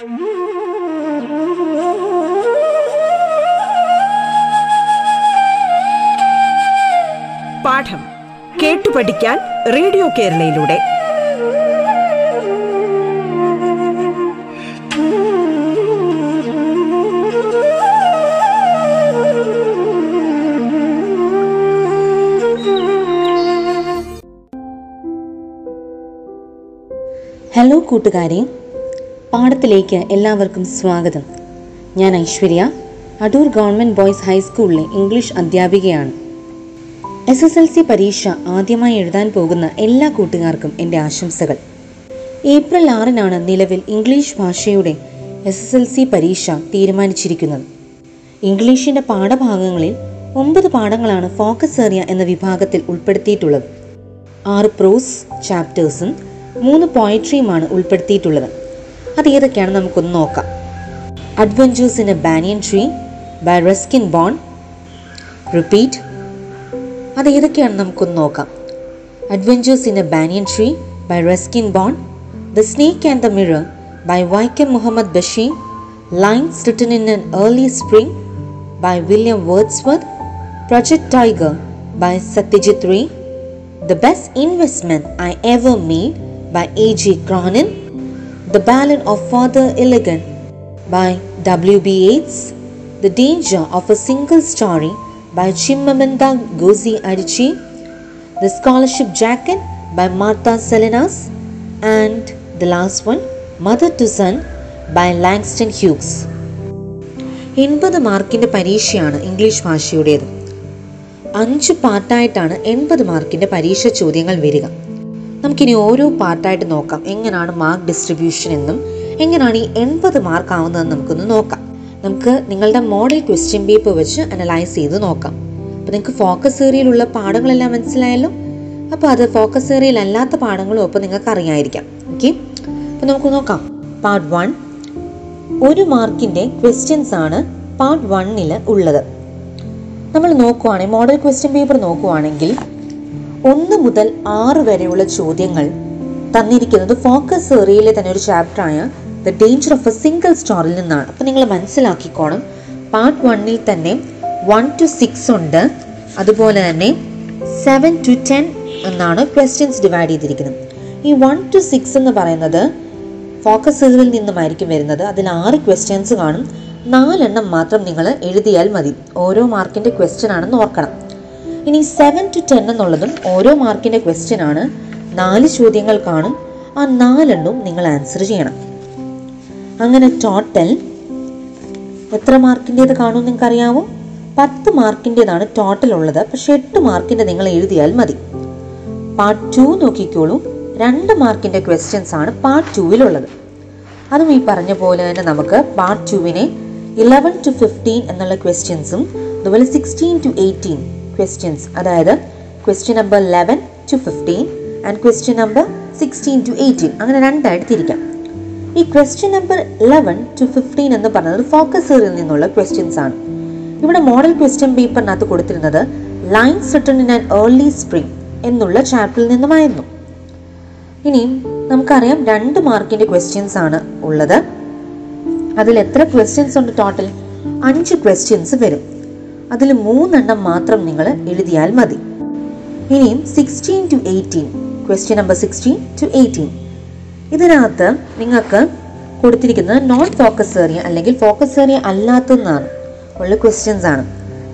പാഠം കേട്ടു പഠിക്കാൻ റേഡിയോ കേരളയിലൂടെ. ഹലോ കൂട്ടുകാരെ. പാഠത്തിലേക്ക് എല്ലാവർക്കും സ്വാഗതം. ഞാൻ ഐശ്വര്യ. അടൂർ ഗവൺമെന്റ് ബോയ്സ് ഹൈസ്കൂളിലെ ഇംഗ്ലീഷ് അധ്യാപികയാണ്. എസ് എസ് എൽ സി പരീക്ഷ ആദ്യമായി എഴുതാൻ പോകുന്ന എല്ലാ കൂട്ടുകാർക്കും എന്റെ ആശംസകൾ. ഏപ്രിൽ ആറിനാണ് നിലവിൽ ഇംഗ്ലീഷ് ഭാഷയുടെ എസ് എസ് എൽ സി പരീക്ഷ തീരുമാനിച്ചിരിക്കുന്നത്. ഇംഗ്ലീഷിന്റെ പാഠഭാഗങ്ങളിൽ ഒമ്പത് പാഠങ്ങളാണ് ഫോക്കസ് ഏറിയ എന്ന വിഭാഗത്തിൽ ഉൾപ്പെടുത്തിയിട്ടുള്ളത്. ആറ് പ്രോസ് ചാപ്റ്റേഴ്സും മൂന്ന് പോയട്രിയുമാണ് ഉൾപ്പെടുത്തിയിട്ടുള്ളത്. അത് ഏതൊക്കെയാണ് നമുക്കൊന്ന് നോക്കാം. Adventures in a banyan tree by Ruskin Bond repeat അത് ഏതൊക്കെയാണ് നമുക്കൊന്ന് നോക്കാം. Adventures in a banyan tree by Ruskin Bond the snake and the mirror by Vaikom Muhammad Basheer lines written in an early spring by William Wordsworth project tiger by Satyajit Ray The Best Investment I Ever Made by A.J. Cronin, The Ballad of Father Elegant by W.B. Yeats, The Danger of a Single Story by Chimamanda Ngozi Adichie, The Scholarship Jacket by Martha Salinas, and the last one, Mother to Son by Langston Hughes. എൺപത് മാർക്കിന്റെ പരീക്ഷയാണ് English ഭാഷയുടേത് അഞ്ച് പാർട്ടായിട്ടാണ് എൺപത് മാർക്കിന്റെ പരീക്ഷ ചോദ്യങ്ങൾ വരിക നമുക്കിനി ഓരോ പാർട്ടായിട്ട് നോക്കാം. എങ്ങനെയാണ് മാർക്ക് ഡിസ്ട്രിബ്യൂഷൻ എന്നും എങ്ങനെയാണ് ഈ എൺപത് മാർക്ക് ആവുന്നതെന്ന് നമുക്കൊന്ന് നോക്കാം. നമുക്ക് നിങ്ങളുടെ മോഡൽ ക്വസ്റ്റ്യൻ പേപ്പർ വെച്ച് അനലൈസ് ചെയ്ത് നോക്കാം. അപ്പോൾ നിങ്ങൾക്ക് ഫോക്കസ് ഏരിയയിലുള്ള പാഠങ്ങളെല്ലാം മനസ്സിലായല്ലോ? അപ്പോൾ അത് ഫോക്കസ് ഏരിയയിൽ അല്ലാത്ത പാഠങ്ങളും അപ്പോൾ നിങ്ങൾക്ക് അറിയാമായിരിക്കാം ഓക്കെ? അപ്പോൾ നമുക്ക് നോക്കാം. Part one. ഒരു മാർക്കിന്റെ ക്വസ്റ്റ്യൻസ് ആണ് പാർട്ട് വണ്ണിൽ ഉള്ളത്. നമ്മൾ നോക്കുവാണെങ്കിൽ മോഡൽ ക്വസ്റ്റ്യൻ പേപ്പർ നോക്കുവാണെങ്കിൽ ഒന്ന് മുതൽ ആറ് വരെയുള്ള ചോദ്യങ്ങൾ തന്നിരിക്കുന്നത് ഫോക്കസ് ഏറിയയിലെ തന്നെ ഒരു ചാപ്റ്ററായ the danger of a single സ്റ്റാറിൽ നിന്നാണ്. അപ്പം നിങ്ങൾ മനസ്സിലാക്കിക്കോണം. പാർട്ട് വണ്ണിൽ തന്നെ വൺ ടു സിക്സ് ഉണ്ട്. അതുപോലെ തന്നെ സെവൻ ടു ടെൻ എന്നാണ് ക്വസ്റ്റ്യൻസ് ഡിവൈഡ് ചെയ്തിരിക്കുന്നത്. ഈ വൺ ടു സിക്സ് എന്ന് പറയുന്നത് ഫോക്കസ് ഏറിയയിൽ നിന്നുമായിരിക്കും വരുന്നത്. അതിൽ ആറ് ക്വസ്റ്റ്യൻസ് കാണും. നാലെണ്ണം മാത്രം നിങ്ങൾ എഴുതിയാൽ മതി. ഓരോ മാർക്കിന്റെ ക്വസ്റ്റ്യൻ ആണെന്ന് ഓർക്കണം. ഇനി സെവൻ ടു ടെൻ എന്നുള്ളതും ഓരോ മാർക്കിന്റെ ക്വസ്റ്റ്യൻ ആണ്. നാല് ചോദ്യങ്ങൾ കാണും. ആ നാലെണ്ണവും നിങ്ങൾ ആൻസർ ചെയ്യണം. അങ്ങനെ ടോട്ടൽ എത്ര മാർക്കിന്റേത് കാണും നിങ്ങൾക്ക് അറിയാമോ പത്ത് മാർക്കിന്റേതാണ് ടോട്ടൽ ഉള്ളത്. പക്ഷെ എട്ട് മാർക്കിന്റെ നിങ്ങൾ എഴുതിയാൽ മതി. പാർട്ട് ടു നോക്കിക്കോളൂ. രണ്ട് മാർക്കിന്റെ ക്വസ്റ്റ്യൻസ് ആണ് പാർട്ട് ടുവിലുള്ളത് അതും ഈ പറഞ്ഞ പോലെ തന്നെ നമുക്ക് പാർട്ട് ടുവിനെ ഇലവൻ ടു ഫിഫ്റ്റീൻ എന്നുള്ള ക്വസ്റ്റ്യൻസും അതുപോലെ സിക്സ്റ്റീൻ ടു എയ്റ്റീൻ ക്വസ്റ്റ്യൻസ് അതായത് question number eleven to fifteen and question number sixteen to eighteen അങ്ങനെ രണ്ടായിട്ട് തിരിക്കാം ഈ question number eleven to fifteen എന്ന് പറയുന്നത് ഫോക്കസറിൽ നിന്നുള്ള ക്വസ്റ്റ്യൻസ് ആണ്. ഇവിടെ മോഡൽ ക്വസ്റ്റ്യൻ പേപ്പറിനകത്ത് കൊടുത്തിരുന്നത് lines written in an early spring എന്നുള്ള ചാപ്റ്ററിൽ നിന്നുമായിരുന്നു. ഇനിയും നമുക്കറിയാം രണ്ട് മാർക്കിന്റെ ക്വസ്റ്റ്യൻസ് ആണ് ഉള്ളത്. അതിൽ എത്ര ക്വസ്റ്റ്യൻസ് ഉണ്ട് ടോട്ടൽ അഞ്ച് ക്വസ്റ്റ്യൻസ് വരും. അതിൽ മൂന്നെണ്ണം മാത്രം നിങ്ങൾ എഴുതിയാൽ മതി. ഇനിയും sixteen to eighteen question number sixteen to eighteen ഇതിനകത്ത് നിങ്ങൾക്ക് കൊടുത്തിരിക്കുന്നത് നോൺ ഫോക്കസ് ഏറിയ അല്ലെങ്കിൽ ഫോക്കസ് ഏറിയ അല്ലാത്തതെന്നാണ് ഉള്ള ക്വസ്റ്റ്യൻസ് ആണ്.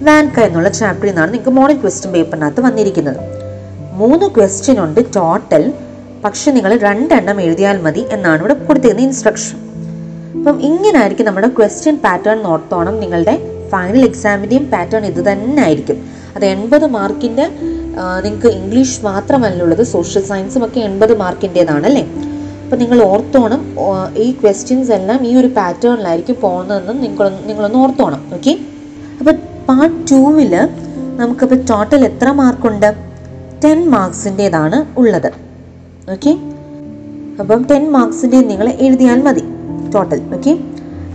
വാൻക എന്നുള്ള ചാപ്റ്ററിൽ നിന്നാണ് നിങ്ങൾക്ക് മോഡൽ ക്വസ്റ്റ്യൻ പേപ്പറിനകത്ത് വന്നിരിക്കുന്നത്. മൂന്ന് ക്വസ്റ്റ്യൻ ഉണ്ട് ടോട്ടൽ പക്ഷെ നിങ്ങൾ രണ്ടെണ്ണം എഴുതിയാൽ മതി എന്നാണ് ഇവിടെ കൊടുത്തിരുന്ന ഇൻസ്ട്രക്ഷൻ അപ്പം ഇങ്ങനെ ആയിരിക്കും നമ്മുടെ ക്വസ്റ്റ്യൻ പാറ്റേൺ നോർത്തോണം നിങ്ങളുടെ ഫൈനൽ എക്സാമിന്റെയും പാറ്റേൺ ഇത് തന്നെ ആയിരിക്കും. അത് എൺപത് മാർക്കിന്റെ നിങ്ങൾക്ക് ഇംഗ്ലീഷ് മാത്രമല്ല ഉള്ളത് സോഷ്യൽ സയൻസും ഒക്കെ എൺപത് മാർക്കിന്റേതാണ് അല്ലേ അപ്പം നിങ്ങൾ ഓർത്തോണം ഈ ക്വസ്റ്റ്യൻസ് എല്ലാം ഈ ഒരു പാറ്റേണിലായിരിക്കും പോകുന്നതെന്നും നിങ്ങൾ നിങ്ങളൊന്ന് ഓർത്തോണം ഓക്കെ അപ്പോൾ പാർട്ട് ടൂവിൽ നമുക്കിപ്പോൾ ടോട്ടൽ എത്ര മാർക്കുണ്ട്? ടെൻ മാർക്സിന്റേതാണ് ഉള്ളത് ഓക്കെ അപ്പം ടെൻ മാർക്സിന്റെ നിങ്ങൾ എഴുതിയാൽ മതി ടോട്ടൽ ഓക്കെ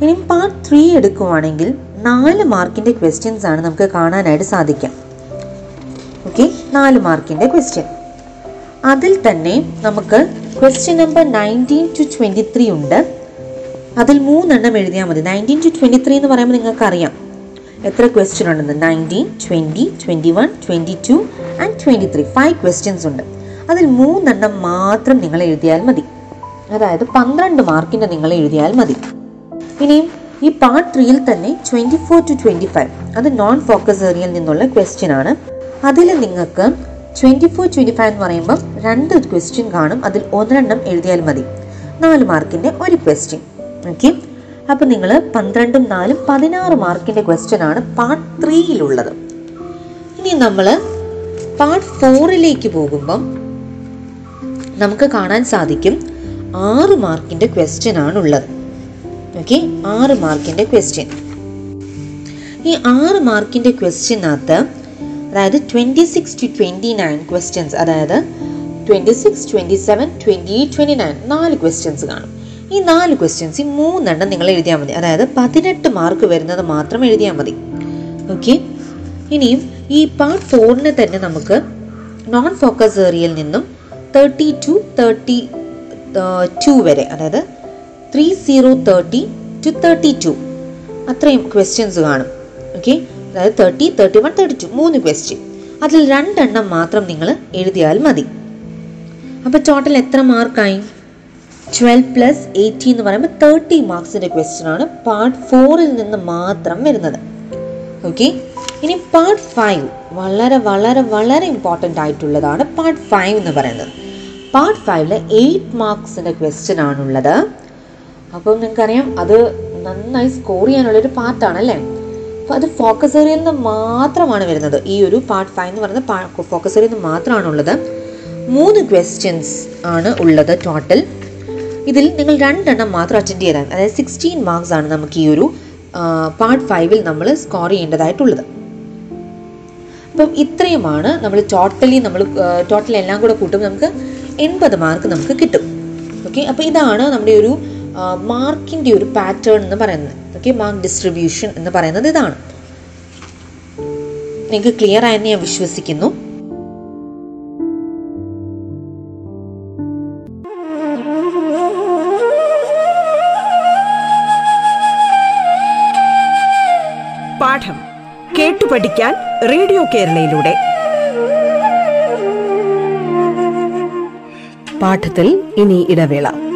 ഇനി പാർട്ട് ത്രീ എടുക്കുവാണെങ്കിൽ നാല് മാർക്കിന്റെ ക്വസ്റ്റ്യൻസ് ആണ് നമുക്ക് കാണാനായിട്ട് സാധിക്കാം ഓക്കെ നാല് മാർക്കിന്റെ ക്വസ്റ്റ്യൻ അതിൽ തന്നെ നമുക്ക് question number nineteen to twenty three ഉണ്ട്. അതിൽ മൂന്നെണ്ണം എഴുതിയാൽ മതി. നയന്റീൻ ടു ട്വന്റി ത്രീ എന്ന് പറയുമ്പോൾ നിങ്ങൾക്ക് അറിയാം എത്ര ക്വസ്റ്റ്യൻ ഉണ്ടെന്ന്? Nineteen twenty twenty one twenty two and twenty three five questions ഉണ്ട്. അതിൽ മൂന്നെണ്ണം മാത്രം നിങ്ങൾ എഴുതിയാൽ മതി. അതായത് പന്ത്രണ്ട് മാർക്കിന്റെ നിങ്ങൾ എഴുതിയാൽ മതി. ഇനിയും ഈ പാർട്ട് ത്രീയിൽ തന്നെ twenty four to twenty five അത് നോൺ ഫോക്കസ് ഏരിയയിൽ നിന്നുള്ള ക്വസ്റ്റ്യൻ ആണ്. അതിൽ നിങ്ങൾക്ക് ട്വന്റി ഫോർ ട്വന്റി ഫൈവ് എന്ന് പറയുമ്പോൾ രണ്ട് ക്വസ്റ്റ്യൻ കാണും. അതിൽ ഒന്നെണ്ണം എഴുതിയാൽ മതി. നാല് മാർക്കിന്റെ ഒരു ക്വസ്റ്റ്യൻ ഓക്കെ അപ്പോൾ നിങ്ങൾ പന്ത്രണ്ടും നാലും പതിനാറ് മാർക്കിന്റെ ക്വസ്റ്റ്യൻ ആണ് പാർട്ട് ത്രീയിലുള്ളത് ഇനി നമ്മൾ പാർട്ട് ഫോറിലേക്ക് പോകുമ്പം നമുക്ക് കാണാൻ സാധിക്കും ആറ് മാർക്കിന്റെ ക്വസ്റ്റ്യൻ ആണുള്ളത്. ഓക്കെ ആറ് മാർക്കിന്റെ ക്വസ്റ്റ്യൻ ഈ ആറ് മാർക്കിന്റെ ക്വസ്റ്റ്യനകത്ത് അതായത് twenty six to twenty nine questions അതായത് twenty six twenty seven twenty eight twenty nine നാല് ക്വസ്റ്റ്യൻസ് കാണും. ഈ നാല് ക്വസ്റ്റ്യൻസ് ഈ മൂന്നെണ്ണം നിങ്ങൾ എഴുതിയാൽ മതി. അതായത് പതിനെട്ട് മാർക്ക് വരുന്നത് മാത്രം എഴുതിയാൽ മതി. ഓക്കെ? ഇനിയും ഈ പാർട്ട് ഫോറിന് തന്നെ നമുക്ക് നോൺ ഫോക്കസ് ഏരിയയിൽ നിന്നും തേർട്ടി ടു തേർട്ടി ടു വരെ അതായത് three zero thirty two thirty two അത്രയും ക്വസ്റ്റ്യൻസ് കാണും. ഓക്കെ അതായത് thirty thirty one thirty two മൂന്ന് ക്വസ്റ്റ്യൻ അതിൽ രണ്ടെണ്ണം മാത്രം നിങ്ങൾ എഴുതിയാൽ മതി. അപ്പോൾ ടോട്ടൽ എത്ര മാർക്കായി ട്വൽവ് പ്ലസ് എയ്റ്റി എന്ന് പറയുമ്പോൾ തേർട്ടി മാർക്സിന്റെ ക്വസ്റ്റ്യൻ ആണ് പാർട്ട് ഫോറിൽ നിന്ന് മാത്രം വരുന്നത്. ഓക്കെ ഇനി പാർട്ട് ഫൈവ് വളരെ വളരെ വളരെ ഇമ്പോർട്ടന്റ് ആയിട്ടുള്ളതാണ് പാർട്ട് ഫൈവ് എന്ന് പറയുന്നത്. പാർട്ട് ഫൈവിൽ എയ്റ്റ് മാർക്സിന്റെ ക്വസ്റ്റ്യൻ ആണുള്ളത്. അപ്പം നിങ്ങൾക്കറിയാം അത് നന്നായി സ്കോർ ചെയ്യാനുള്ളൊരു പാർട്ടാണ് അല്ലേ അപ്പോൾ അത് ഫോക്കസ് ഏരിയയിൽ നിന്ന് മാത്രമാണ് വരുന്നത്. ഈ ഒരു പാർട്ട് ഫൈവ് എന്ന് പറയുന്നത് ഫോക്കസ് ഏരിയയിൽ നിന്ന് മാത്രമാണുള്ളത്. മൂന്ന് ക്വസ്റ്റ്യൻസ് ആണ് ഉള്ളത് ടോട്ടൽ ഇതിൽ നിങ്ങൾ രണ്ടെണ്ണം മാത്രം അറ്റൻഡ് ചെയ്താൽ അതായത് സിക്സ്റ്റീൻ മാർക്സ് ആണ് നമുക്ക് ഈ ഒരു പാർട്ട് ഫൈവിൽ നമ്മൾ സ്കോർ ചെയ്യേണ്ടതായിട്ടുള്ളത്. അപ്പം ഇത്രയുമാണ് നമ്മൾ ടോട്ടലി നമ്മൾ ടോട്ടൽ എല്ലാം കൂടെ കൂട്ടുമ്പോൾ നമുക്ക് എൺപത് മാർക്ക് നമുക്ക് കിട്ടും. ഓക്കെ അപ്പോൾ ഇതാണ് നമ്മുടെ ഒരു മാർക്കിന്റെ ഒരു പാറ്റേൺ എന്ന് പറയുന്നത്. ഓക്കെ മാർക്ക് ഡിസ്ട്രിബ്യൂഷൻ എന്ന് പറയുന്നത് ഇതാണ്. നിങ്ങൾക്ക് ക്ലിയർ ആയെന്ന് ഞാൻ വിശ്വസിക്കുന്നു. പാഠം കേട്ടു പഠിക്കാൻ റേഡിയോ കേരളയിലൂടെ. പാഠത്തിൽ ഇനി ഇടവേള.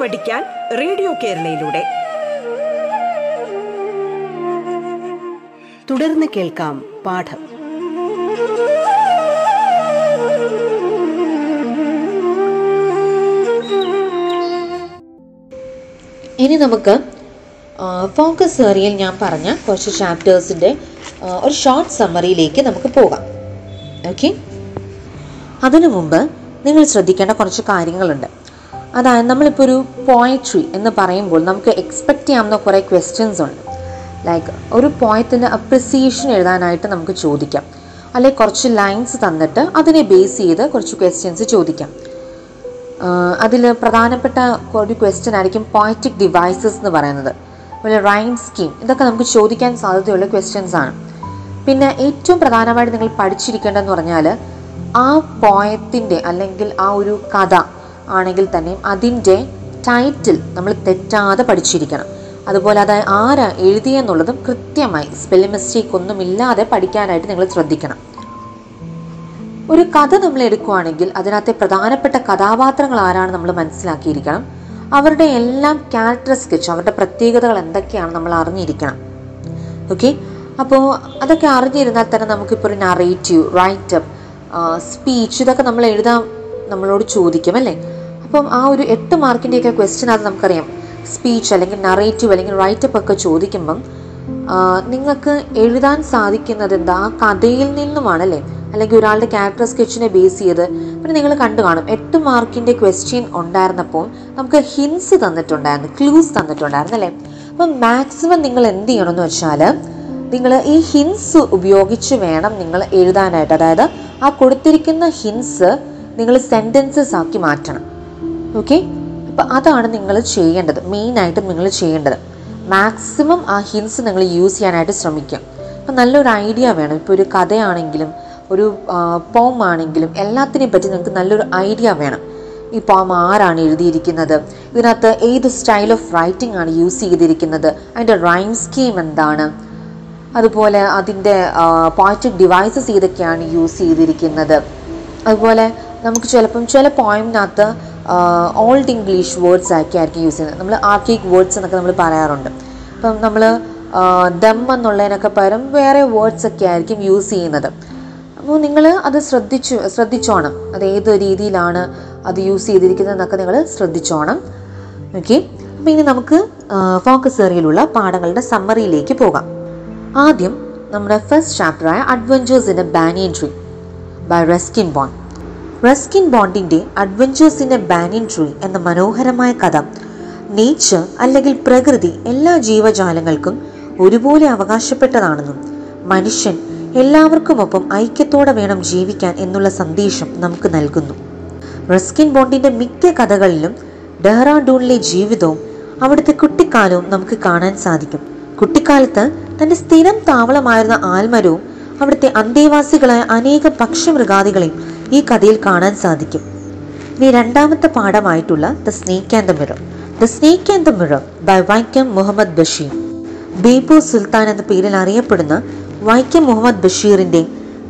പഠിക്കാൻ റേഡിയോ കേരളയിലൂടെ. തുടർന്ന് കേൾക്കാം പാഠം. ഇനി നമുക്ക് ഫോക്കസ് ഏറിയയിൽ ഞാൻ പറഞ്ഞ കുറച്ച് ചാപ്റ്റേഴ്സിന്റെ ഒരു ഷോർട്ട് സമ്മറിയിലേക്ക് നമുക്ക് പോകാം. ഓക്കെ അതിനു മുമ്പ് നിങ്ങൾ ശ്രദ്ധിക്കേണ്ട കുറച്ച് കാര്യങ്ങളുണ്ട്. അതായത് നമ്മളിപ്പോൾ ഒരു പോയട്രി എന്ന് പറയുമ്പോൾ നമുക്ക് എക്സ്പെക്റ്റ് ചെയ്യാവുന്ന കുറേ ക്വസ്റ്റ്യൻസ് ഉണ്ട്. ലൈക്ക് ഒരു പോയത്തിന്റെ അപ്രിസിയേഷൻ എഴുതാനായിട്ട് നമുക്ക് ചോദിക്കാം. അല്ലെങ്കിൽ കുറച്ച് ലൈൻസ് തന്നിട്ട് അതിനെ ബേസ് ചെയ്ത് കുറച്ച് ക്വസ്റ്റ്യൻസ് ചോദിക്കാം. അതിൽ പ്രധാനപ്പെട്ട ഒരു ക്വസ്റ്റ്യൻ ആയിരിക്കും പോയറ്റിക് ഡിവൈസസ് എന്ന് പറയുന്നത്. അതുപോലെ റൈം സ്കീം ഇതൊക്കെ നമുക്ക് ചോദിക്കാൻ സാധ്യതയുള്ള ക്വസ്റ്റ്യൻസ് ആണ്. പിന്നെ ഏറ്റവും പ്രധാനമായിട്ട് നിങ്ങൾ പഠിച്ചിരിക്കേണ്ടതെന്ന് പറഞ്ഞാൽ ആ പോയത്തിന്റെ അല്ലെങ്കിൽ ആ ഒരു കഥ ആണെങ്കിൽ തന്നെയും അതിന്റെ ടൈറ്റിൽ നമ്മൾ തെറ്റാതെ പഠിച്ചിരിക്കണം. അതുപോലെ അത് ആരാ എഴുതിയെന്നുള്ളതും കൃത്യമായി സ്പെല്ലിംഗ് മിസ്റ്റേക്ക് ഒന്നും ഇല്ലാതെ പഠിക്കാനായിട്ട് നിങ്ങൾ ശ്രദ്ധിക്കണം. ഒരു കഥ നമ്മൾ എടുക്കുകയാണെങ്കിൽ അതിനകത്തെ പ്രധാനപ്പെട്ട കഥാപാത്രങ്ങൾ ആരാണ് നമ്മൾ മനസ്സിലാക്കിയിരിക്കണം. അവരുടെ എല്ലാം ക്യാരക്ടർ സ്കെച്ച് അവരുടെ പ്രത്യേകതകൾ എന്തൊക്കെയാണ് നമ്മൾ അറിഞ്ഞിരിക്കണം. ഓക്കെ അപ്പോൾ അതൊക്കെ അറിഞ്ഞിരുന്നാൽ തന്നെ നമുക്കിപ്പോൾ ഒരു നറേറ്റീവ് റൈറ്റപ്പ് സ്പീച്ച് ഇതൊക്കെ നമ്മൾ എഴുതാൻ നമ്മളോട് ചോദിക്കും അല്ലേ? അപ്പം ആ ഒരു എട്ട് മാർക്കിന്റെയൊക്കെ ക്വസ്റ്റ്യൻ അത് നമുക്കറിയാം. സ്പീച്ച് അല്ലെങ്കിൽ നറേറ്റീവ് അല്ലെങ്കിൽ റൈറ്റപ്പ് ഒക്കെ ചോദിക്കുമ്പം നിങ്ങൾക്ക് എഴുതാൻ സാധിക്കുന്നത് എന്താ? ആ കഥയിൽ നിന്നുമാണല്ലേ അല്ലെങ്കിൽ ഒരാളുടെ ക്യാരക്ടർ സ്കെച്ചിനെ ബേസ് ചെയ്ത് പിന്നെ നിങ്ങൾ കണ്ടു കാണും. എട്ട് മാർക്കിന്റെ ക്വസ്റ്റ്യൻ ഉണ്ടായിരുന്നപ്പോൾ നമുക്ക് ഹിൻസ് തന്നിട്ടുണ്ടായിരുന്നു ക്ലൂസ് തന്നിട്ടുണ്ടായിരുന്നു അല്ലേ? അപ്പം മാക്സിമം നിങ്ങൾ എന്ത് ചെയ്യണമെന്ന് വെച്ചാൽ നിങ്ങൾ ഈ ഹിൻസ് ഉപയോഗിച്ച് വേണം നിങ്ങൾ എഴുതാനായിട്ട്. അതായത് ആ കൊടുത്തിരിക്കുന്ന ഹിൻസ് നിങ്ങൾ സെന്റൻസസ് ആക്കി മാറ്റണം. ഓക്കെ അപ്പോൾ അതാണ് നിങ്ങൾ ചെയ്യേണ്ടത്. മെയിനായിട്ടും നിങ്ങൾ ചെയ്യേണ്ടത്. മാക്സിമം ആ ഹിൻസ് നിങ്ങൾ യൂസ് ചെയ്യാനായിട്ട് ശ്രമിക്കുക. അപ്പം നല്ലൊരു ഐഡിയ വേണം. ഇപ്പോൾ ഒരു കഥയാണെങ്കിലും ഒരു പോം ആണെങ്കിലും എല്ലാത്തിനെയും പറ്റി നിങ്ങൾക്ക് നല്ലൊരു ഐഡിയ വേണം. ഈ പോം ആരാണ് എഴുതിയിരിക്കുന്നത്? ഇതിനകത്ത് ഏത് സ്റ്റൈൽ ഓഫ് റൈറ്റിംഗ് ആണ് യൂസ് ചെയ്തിരിക്കുന്നത്? അതിന്റെ റൈം സ്കീം എന്താണ്? അതുപോലെ അതിന്റെ പോയറ്റിക് ഡിവൈസസ് ഏതൊക്കെയാണ് യൂസ് ചെയ്തിരിക്കുന്നത്? അതുപോലെ നമുക്ക് ചിലപ്പം ചില പോയിമിനകത്ത് ഓൾഡ് ഇംഗ്ലീഷ് വേർഡ്സ് ആക്കി ആയിരിക്കും യൂസ് ചെയ്യുന്നത്. നമ്മൾ ആർക്കിക് വേർഡ്സ് എന്നൊക്കെ നമ്മൾ പറയാറുണ്ട്. അപ്പം നമ്മൾ ദം എന്നുള്ളതിനൊക്കെ പകരം വേറെ വേർഡ്സ് ഒക്കെ ആയിരിക്കും യൂസ് ചെയ്യുന്നത്. അപ്പോൾ നിങ്ങൾ അത് ശ്രദ്ധിച്ചു ശ്രദ്ധിച്ചോണം. അത് ഏത് രീതിയിലാണ് അത് യൂസ് ചെയ്തിരിക്കുന്നത് എന്നൊക്കെ നിങ്ങൾ ശ്രദ്ധിച്ചോണം. ഓക്കെ അപ്പോൾ ഇനി നമുക്ക് ഫോക്കസ് ഏറിയയിലുള്ള പാഠങ്ങളുടെ സമ്മറിയിലേക്ക് പോകാം. ആദ്യം നമ്മുടെ first ചാപ്റ്ററായ adventures in a banyan tree by Ruskin Bond Ruskin ബോണ്ടിന്റെ adventures in a banyan tree എന്ന മനോഹരമായ കഥ. നേച്ചർ അല്ലെങ്കിൽ പ്രകൃതി എല്ലാ ജീവജാലങ്ങൾക്കും ഒരുപോലെ അവകാശപ്പെട്ടതാണെന്നും മനുഷ്യൻ എല്ലാവർക്കുമൊപ്പം ഐക്യത്തോടെ വേണം ജീവിക്കാൻ എന്നുള്ള സന്ദേശം നമുക്ക് നൽകുന്നു. റസ്കിൻ ബോണ്ടിന്റെ മിക്ക കഥകളിലും ഡെഹ്റാഡൂണിലെ ജീവിതവും അവിടുത്തെ കുട്ടിക്കാലവും നമുക്ക് കാണാൻ സാധിക്കും. കുട്ടിക്കാലത്ത് തന്റെ സ്ഥിരം താവളമായിരുന്ന ആൽമരവും അവിടുത്തെ അന്തേവാസികളായ അനേകം പക്ഷിമൃഗാദികളെയും ഈ കഥയിൽ കാണാൻ സാധിക്കും. ഇനി രണ്ടാമത്തെ പാഠമായിട്ടുള്ള the snake and the mirror. The snake and the mirror by Vaikom Muhammad Basheer. Baby സുൽത്താൻ എന്ന പേരിൽ അറിയപ്പെടുന്ന വൈക്കം മുഹമ്മദ് ബഷീറിന്റെ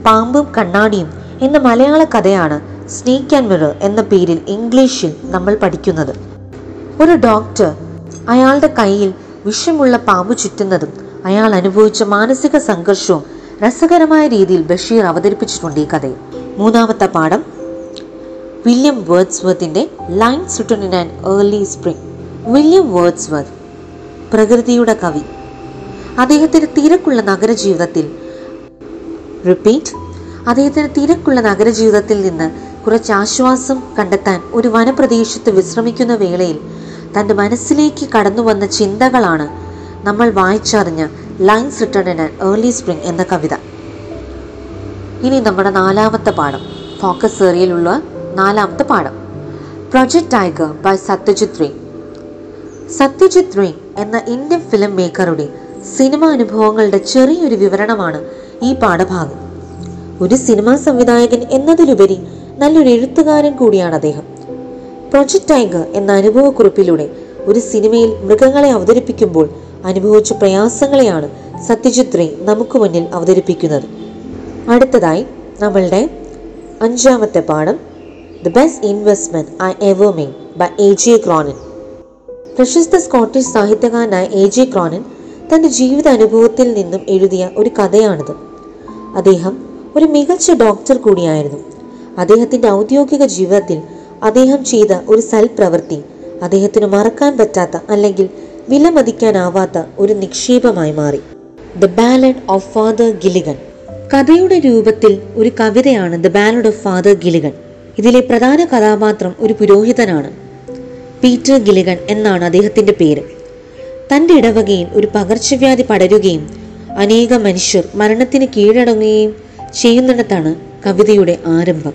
പാമ്പും കണ്ണാടിയും എന്ന മലയാള കഥയാണ് സ്നേക്ക് ആൻഡ് മിറർ എന്ന പേരിൽ ഇംഗ്ലീഷിൽ നമ്മൾ പഠിക്കുന്നത്. ഒരു ഡോക്ടർ അയാളുടെ കയ്യിൽ വിഷമുള്ള പാമ്പ് ചുറ്റുന്നതും അയാൾ അനുഭവിച്ച മാനസിക സംഘർഷവും രസകരമായ രീതിയിൽ ബഷീർ അവതരിപ്പിച്ചിട്ടുണ്ട് ഈ കഥയിൽ. മൂന്നാമത്തെ പാഠം. William വേർഡ്സ്വർത്തിന്റെ lines written in an early spring. William Wordsworth പ്രകൃതിയുടെ കവി. അദ്ദേഹത്തിന്റെ തിരക്കുള്ള നഗരജീവിതത്തിൽ റിപ്പീറ്റ് അദ്ദേഹത്തിന് തിരക്കുള്ള നഗരജീവിതത്തിൽ നിന്ന് കുറച്ച് ആശ്വാസം കണ്ടെത്താൻ ഒരു വനപ്രദേശത്ത് വിശ്രമിക്കുന്ന വേളയിൽ തന്റെ മനസ്സിലേക്ക് കടന്നു വന്ന ചിന്തകളാണ് നമ്മൾ വായിച്ചറിഞ്ഞ lines written in an early spring എന്ന കവിത. ഇനി നമ്മുടെ നാലാമത്തെ പാഠം. ഫോക്കസ് ഏറിയയിലുള്ള നാലാമത്തെ പാഠം. Project tiger by Satyajit Ray Satyajit Ray എന്ന ഇന്ത്യൻ ഫിലിം മേക്കറുടെ സിനിമ അനുഭവങ്ങളുടെ ചെറിയൊരു വിവരണമാണ് ഈ പാഠഭാഗം. ഒരു സിനിമാ സംവിധായകൻ എന്നതിലുപരി നല്ലൊരു എഴുത്തുകാരൻ കൂടിയാണ് അദ്ദേഹം. പ്രൊജക്ട് ടൈഗർ എന്ന അനുഭവക്കുറിപ്പിലൂടെ ഒരു സിനിമയിൽ മൃഗങ്ങളെ അവതരിപ്പിക്കുമ്പോൾ അനുഭവിച്ച പ്രയാസങ്ങളെയാണ് സത്യജിത് റേ നമുക്ക് മുന്നിൽ അവതരിപ്പിക്കുന്നത്. അടുത്തതായി നമ്മളുടെ അഞ്ചാമത്തെ പാഠം. The best investment I ever made by A J Cronin പ്രശസ്ത സ്കോട്ടിഷ് സാഹിത്യകാരനായ എ ജി ക്രോണിൻ തന്റെ ജീവിത അനുഭവത്തിൽ നിന്നും എഴുതിയ ഒരു കഥയാണിത്. അദ്ദേഹം ഒരു മികച്ച ഡോക്ടർ കൂടിയായിരുന്നു. അദ്ദേഹത്തിന്റെ ഔദ്യോഗിക ജീവിതത്തിൽ അദ്ദേഹം ചെയ്ത ഒരു സൽപ്രവൃത്തി അദ്ദേഹത്തിന് മറക്കാൻ പറ്റാത്ത അല്ലെങ്കിൽ വിലമതിക്കാനാവാത്ത ഒരു നിക്ഷേപമായി മാറി. The ballad of Father Gilligan കഥയുടെ രൂപത്തിൽ ഒരു കവിതയാണ് the ballad of Father Gilligan ഇതിലെ പ്രധാന കഥാപാത്രം ഒരു പുരോഹിതനാണ്. പീറ്റർ ഗിലിഗൺ എന്നാണ് അദ്ദേഹത്തിന്റെ പേര്. തന്റെ ഇടവകയിൽ ഒരു പകർച്ചവ്യാധി പടരുകയും അനേകം മനുഷ്യർ മരണത്തിന് കീഴടങ്ങുകയും ചെയ്യുന്നിടത്താണ് കവിതയുടെ ആരംഭം.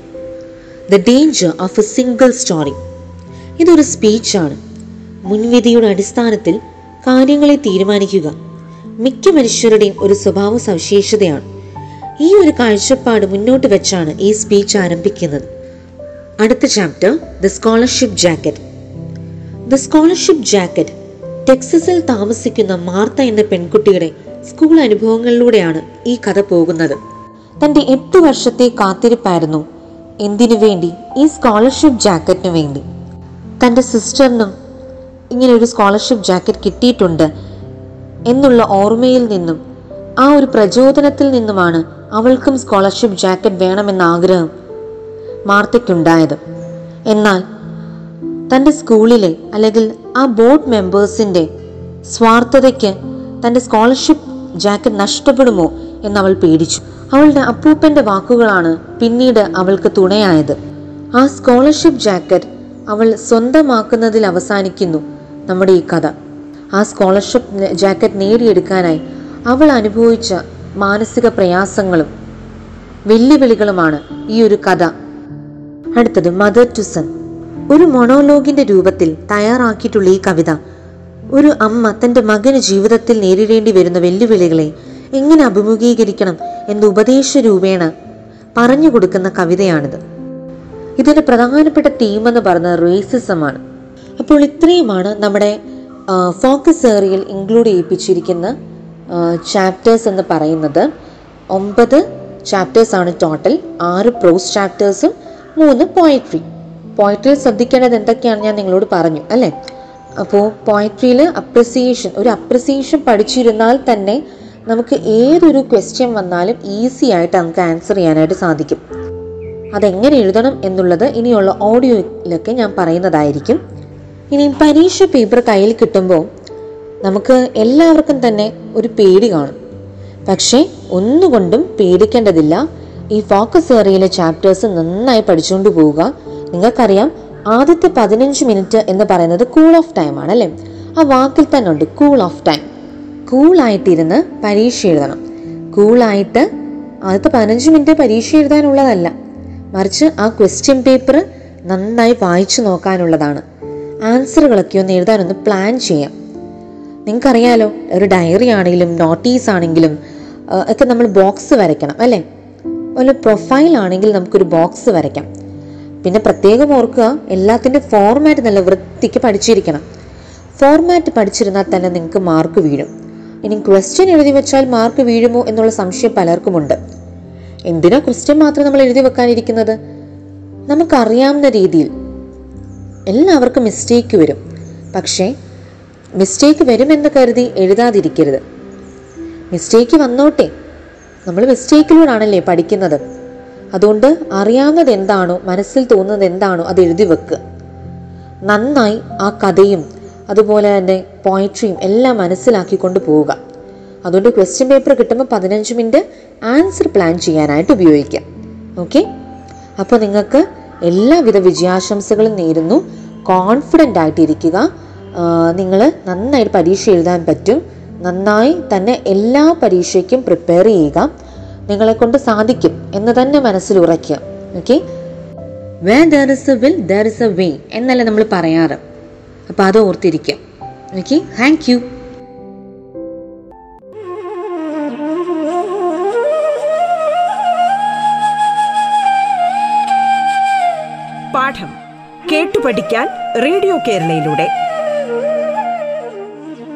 The danger of a single story ഇതൊരു സ്പീച്ചാണ്. മുൻവിധിയുടെ അടിസ്ഥാനത്തിൽ കാര്യങ്ങളെ തീരുമാനിക്കുക മിക്ക മനുഷ്യരുടെയും ഒരു സ്വഭാവ സവിശേഷതയാണ് ഈ ഒരു കാഴ്ചപ്പാട് മുന്നോട്ട് വെച്ചാണ് ഈ സ്പീച്ച് ആരംഭിക്കുന്നത്. അടുത്ത chapter the scholarship jacket the scholarship jacket ടെക്സസിൽ താമസിക്കുന്ന മാർത്ത എന്ന പെൺകുട്ടിയുടെ സ്കൂൾ അനുഭവങ്ങളിലൂടെയാണ് ഈ കഥ പോകുന്നത്. തന്റെ എട്ട് വർഷത്തെ കാത്തിരിപ്പായിരുന്നു എന്തിനു വേണ്ടി? ഈ സ്കോളർഷിപ്പ് ജാക്കറ്റിനു വേണ്ടി. തന്റെ സിസ്റ്ററിനും ഇങ്ങനെ ഒരു സ്കോളർഷിപ്പ് ജാക്കറ്റ് കിട്ടിയിട്ടുണ്ട് എന്നുള്ള ഓർമ്മയിൽ നിന്നും ആ ഒരു പ്രചോദനത്തിൽ നിന്നുമാണ് അവൾക്കും സ്കോളർഷിപ്പ് ജാക്കറ്റ് വേണമെന്ന ആഗ്രഹം മാർത്തയ്ക്കുണ്ടായത്. എന്നാൽ തന്റെ സ്കൂളിലെ അല്ലെങ്കിൽ ആ ബോർഡ് മെമ്പേഴ്സിന്റെ സ്വാർത്ഥതയ്ക്ക് തന്റെ സ്കോളർഷിപ്പ് ജാക്കറ്റ് നഷ്ടപ്പെടുമോ എന്ന് അവൾ പേടിച്ചു. അവളുടെ അപ്പൂപ്പന്റെ വാക്കുകളാണ് പിന്നീട് അവൾക്ക് തുണയായത്. ആ സ്കോളർഷിപ്പ് ജാക്കറ്റ് അവൾ സ്വന്തമാക്കുന്നതിൽ അവസാനിക്കുന്നു നമ്മുടെ ഈ കഥ. ആ സ്കോളർഷിപ്പ് ജാക്കറ്റ് നേടിയെടുക്കാനായി അവൾ അനുഭവിച്ച മാനസിക പ്രയാസങ്ങളും വെല്ലുവിളികളുമാണ് ഈ ഒരു കഥ. അടുത്തത് മദർ ടു സൺ ഒരു മൊണോലോഗിന്റെ രൂപത്തിൽ തയ്യാറാക്കിയിട്ടുള്ള ഈ കവിത ഒരു അമ്മ തന്റെ മകന് ജീവിതത്തിൽ നേരിടേണ്ടി വരുന്ന വെല്ലുവിളികളെ എങ്ങനെ അഭിമുഖീകരിക്കണം എന്ന ഉപദേശ രൂപേണ പറഞ്ഞു കൊടുക്കുന്ന കവിതയാണിത്. ഇതിന്റെ പ്രധാനപ്പെട്ട തീം എന്ന് പറയുന്നത് റേസിസമാണ് അപ്പോൾ ഇത്രയുമാണ് നമ്മുടെ ഫോക്കസ് ഏറിയയിൽ ഇൻക്ലൂഡ് ചെയ്യിപ്പിച്ചിരിക്കുന്ന ചാപ്റ്റേഴ്സ് എന്ന് പറയുന്നത് ഒമ്പത് ചാപ്റ്റേഴ്സ് ആണ് ടോട്ടൽ ആറ് പ്രോസ് ചാപ്റ്റേഴ്സും മൂന്ന് പോയട്രി പോയട്രിയിൽ ശ്രദ്ധിക്കേണ്ടത് എന്തൊക്കെയാണ് ഞാൻ നിങ്ങളോട് പറഞ്ഞു അല്ലേ? അപ്പോൾ പോയട്രിയിൽ അപ്രിസിയേഷൻ ഒരു അപ്രിസിയേഷൻ പഠിച്ചിരുന്നാൽ തന്നെ നമുക്ക് ഏതൊരു ക്വസ്റ്റ്യൻ വന്നാലും ഈസി ആയിട്ട് നമുക്ക് ആൻസർ ചെയ്യാനായിട്ട് സാധിക്കും. അതെങ്ങനെ എഴുതണം എന്നുള്ളത് ഇനിയുള്ള ഓഡിയോയിലൊക്കെ ഞാൻ പറയുന്നതായിരിക്കും. ഇനി പരീക്ഷ പേപ്പർ കയ്യിൽ കിട്ടുമ്പോൾ നമുക്ക് എല്ലാവർക്കും തന്നെ ഒരു പേടി കാണും. പക്ഷേ ഒന്നുകൊണ്ടും പേടിക്കേണ്ടതില്ല. ഈ ഫോക്കസ് ഏറിയയിലെ ചാപ്റ്റേഴ്സ് നന്നായി പഠിച്ചുകൊണ്ട് പോവുക. നിങ്ങൾക്കറിയാം ആദ്യത്തെ പതിനഞ്ച് മിനിറ്റ് എന്ന് പറയുന്നത് കൂൾ ഓഫ് ടൈം ആണ് അല്ലേ? ആ വാക്കിൽ തന്നെ ഉണ്ട് കൂൾ ഓഫ് ടൈം കൂൾ കൂളായിട്ടിരുന്ന് പരീക്ഷ എഴുതണം. കൂളായിട്ട് ആദ്യത്തെ പതിനഞ്ച് മിനിറ്റ് പരീക്ഷ എഴുതാനുള്ളതല്ല. മറിച്ച് ആ ക്വസ്റ്റ്യൻ പേപ്പർ നന്നായി വായിച്ചു നോക്കാനുള്ളതാണ്. ആൻസറുകളൊക്കെ ഒന്ന് എഴുതാനൊന്ന് പ്ലാൻ ചെയ്യാം. നിങ്ങൾക്കറിയാലോ ഒരു ഡയറി ആണെങ്കിലും നോട്ടീസ് ആണെങ്കിലും ഒക്കെ നമ്മൾ ബോക്സ് വരയ്ക്കണം അല്ലേ? ഒരു പ്രൊഫൈൽ ആണെങ്കിൽ നമുക്കൊരു ബോക്സ് വരയ്ക്കാം. പിന്നെ പ്രത്യേകം ഓർക്കുക എല്ലാത്തിന്റെ ഫോർമാറ്റ് നല്ല വൃത്തിക്ക് പഠിച്ചിരിക്കണം. ഫോർമാറ്റ് പഠിച്ചിരുന്നാൽ തന്നെ നിങ്ങൾക്ക് മാർക്ക് വീഴും. ഇനി ക്വസ്റ്റ്യൻ എഴുതി വെച്ചാൽ മാർക്ക് വീഴുമോ എന്നുള്ള സംശയം പലർക്കുമുണ്ട്. എന്തിനാ ക്വസ്റ്റ്യൻ മാത്രം നമ്മൾ എഴുതി വെക്കാനിരിക്കുന്നത്? നമുക്കറിയാവുന്ന രീതിയിൽ എല്ലാവർക്കും മിസ്റ്റേക്ക് വരും. പക്ഷേ മിസ്റ്റേക്ക് വരുമെന്ന് കരുതി എഴുതാതിരിക്കരുത്. മിസ്റ്റേക്ക് വന്നോട്ടെ. നമ്മൾ മിസ്റ്റേക്കിലൂടാണല്ലേ പഠിക്കുന്നത്. അതുകൊണ്ട് അറിയാവുന്നത് എന്താണോ മനസ്സിൽ തോന്നുന്നത് എന്താണോ അത് എഴുതി വെക്കുക നന്നായി ആ കഥയും അതുപോലെ തന്നെ പോയിട്രിയും എല്ലാം മനസ്സിലാക്കിക്കൊണ്ട് പോവുക. അതുകൊണ്ട് ക്വസ്റ്റ്യൻ പേപ്പർ കിട്ടുമ്പോൾ പതിനഞ്ച് മിനിറ്റ് ആൻസർ പ്ലാൻ ചെയ്യാനായിട്ട് ഉപയോഗിക്കാം. ഓക്കെ അപ്പോൾ നിങ്ങൾക്ക് എല്ലാവിധ വിജയാശംസകളും നേരുന്നു. കോൺഫിഡന്റ് ആയിട്ടിരിക്കുക. നിങ്ങൾ നന്നായിട്ട് പരീക്ഷ എഴുതാൻ പറ്റും. നന്നായി തന്നെ എല്ലാ പരീക്ഷയ്ക്കും പ്രിപ്പയർ ചെയ്യുക. നിങ്ങളെ കൊണ്ട് സാധിക്കും എന്ന് തന്നെ മനസ്സിൽ ഉറയ്ക്കുക. Okay way there is a will there is a way എന്നല്ല നമ്മൾ പറയാറ്. അപ്പോൾ അത് ഓർത്തിരിക്കുക. ഓക്കെ താങ്ക് യു പാഠം കേട്ടു പഠിക്കാൻ റേഡിയോ കേരളയിലൂടെ.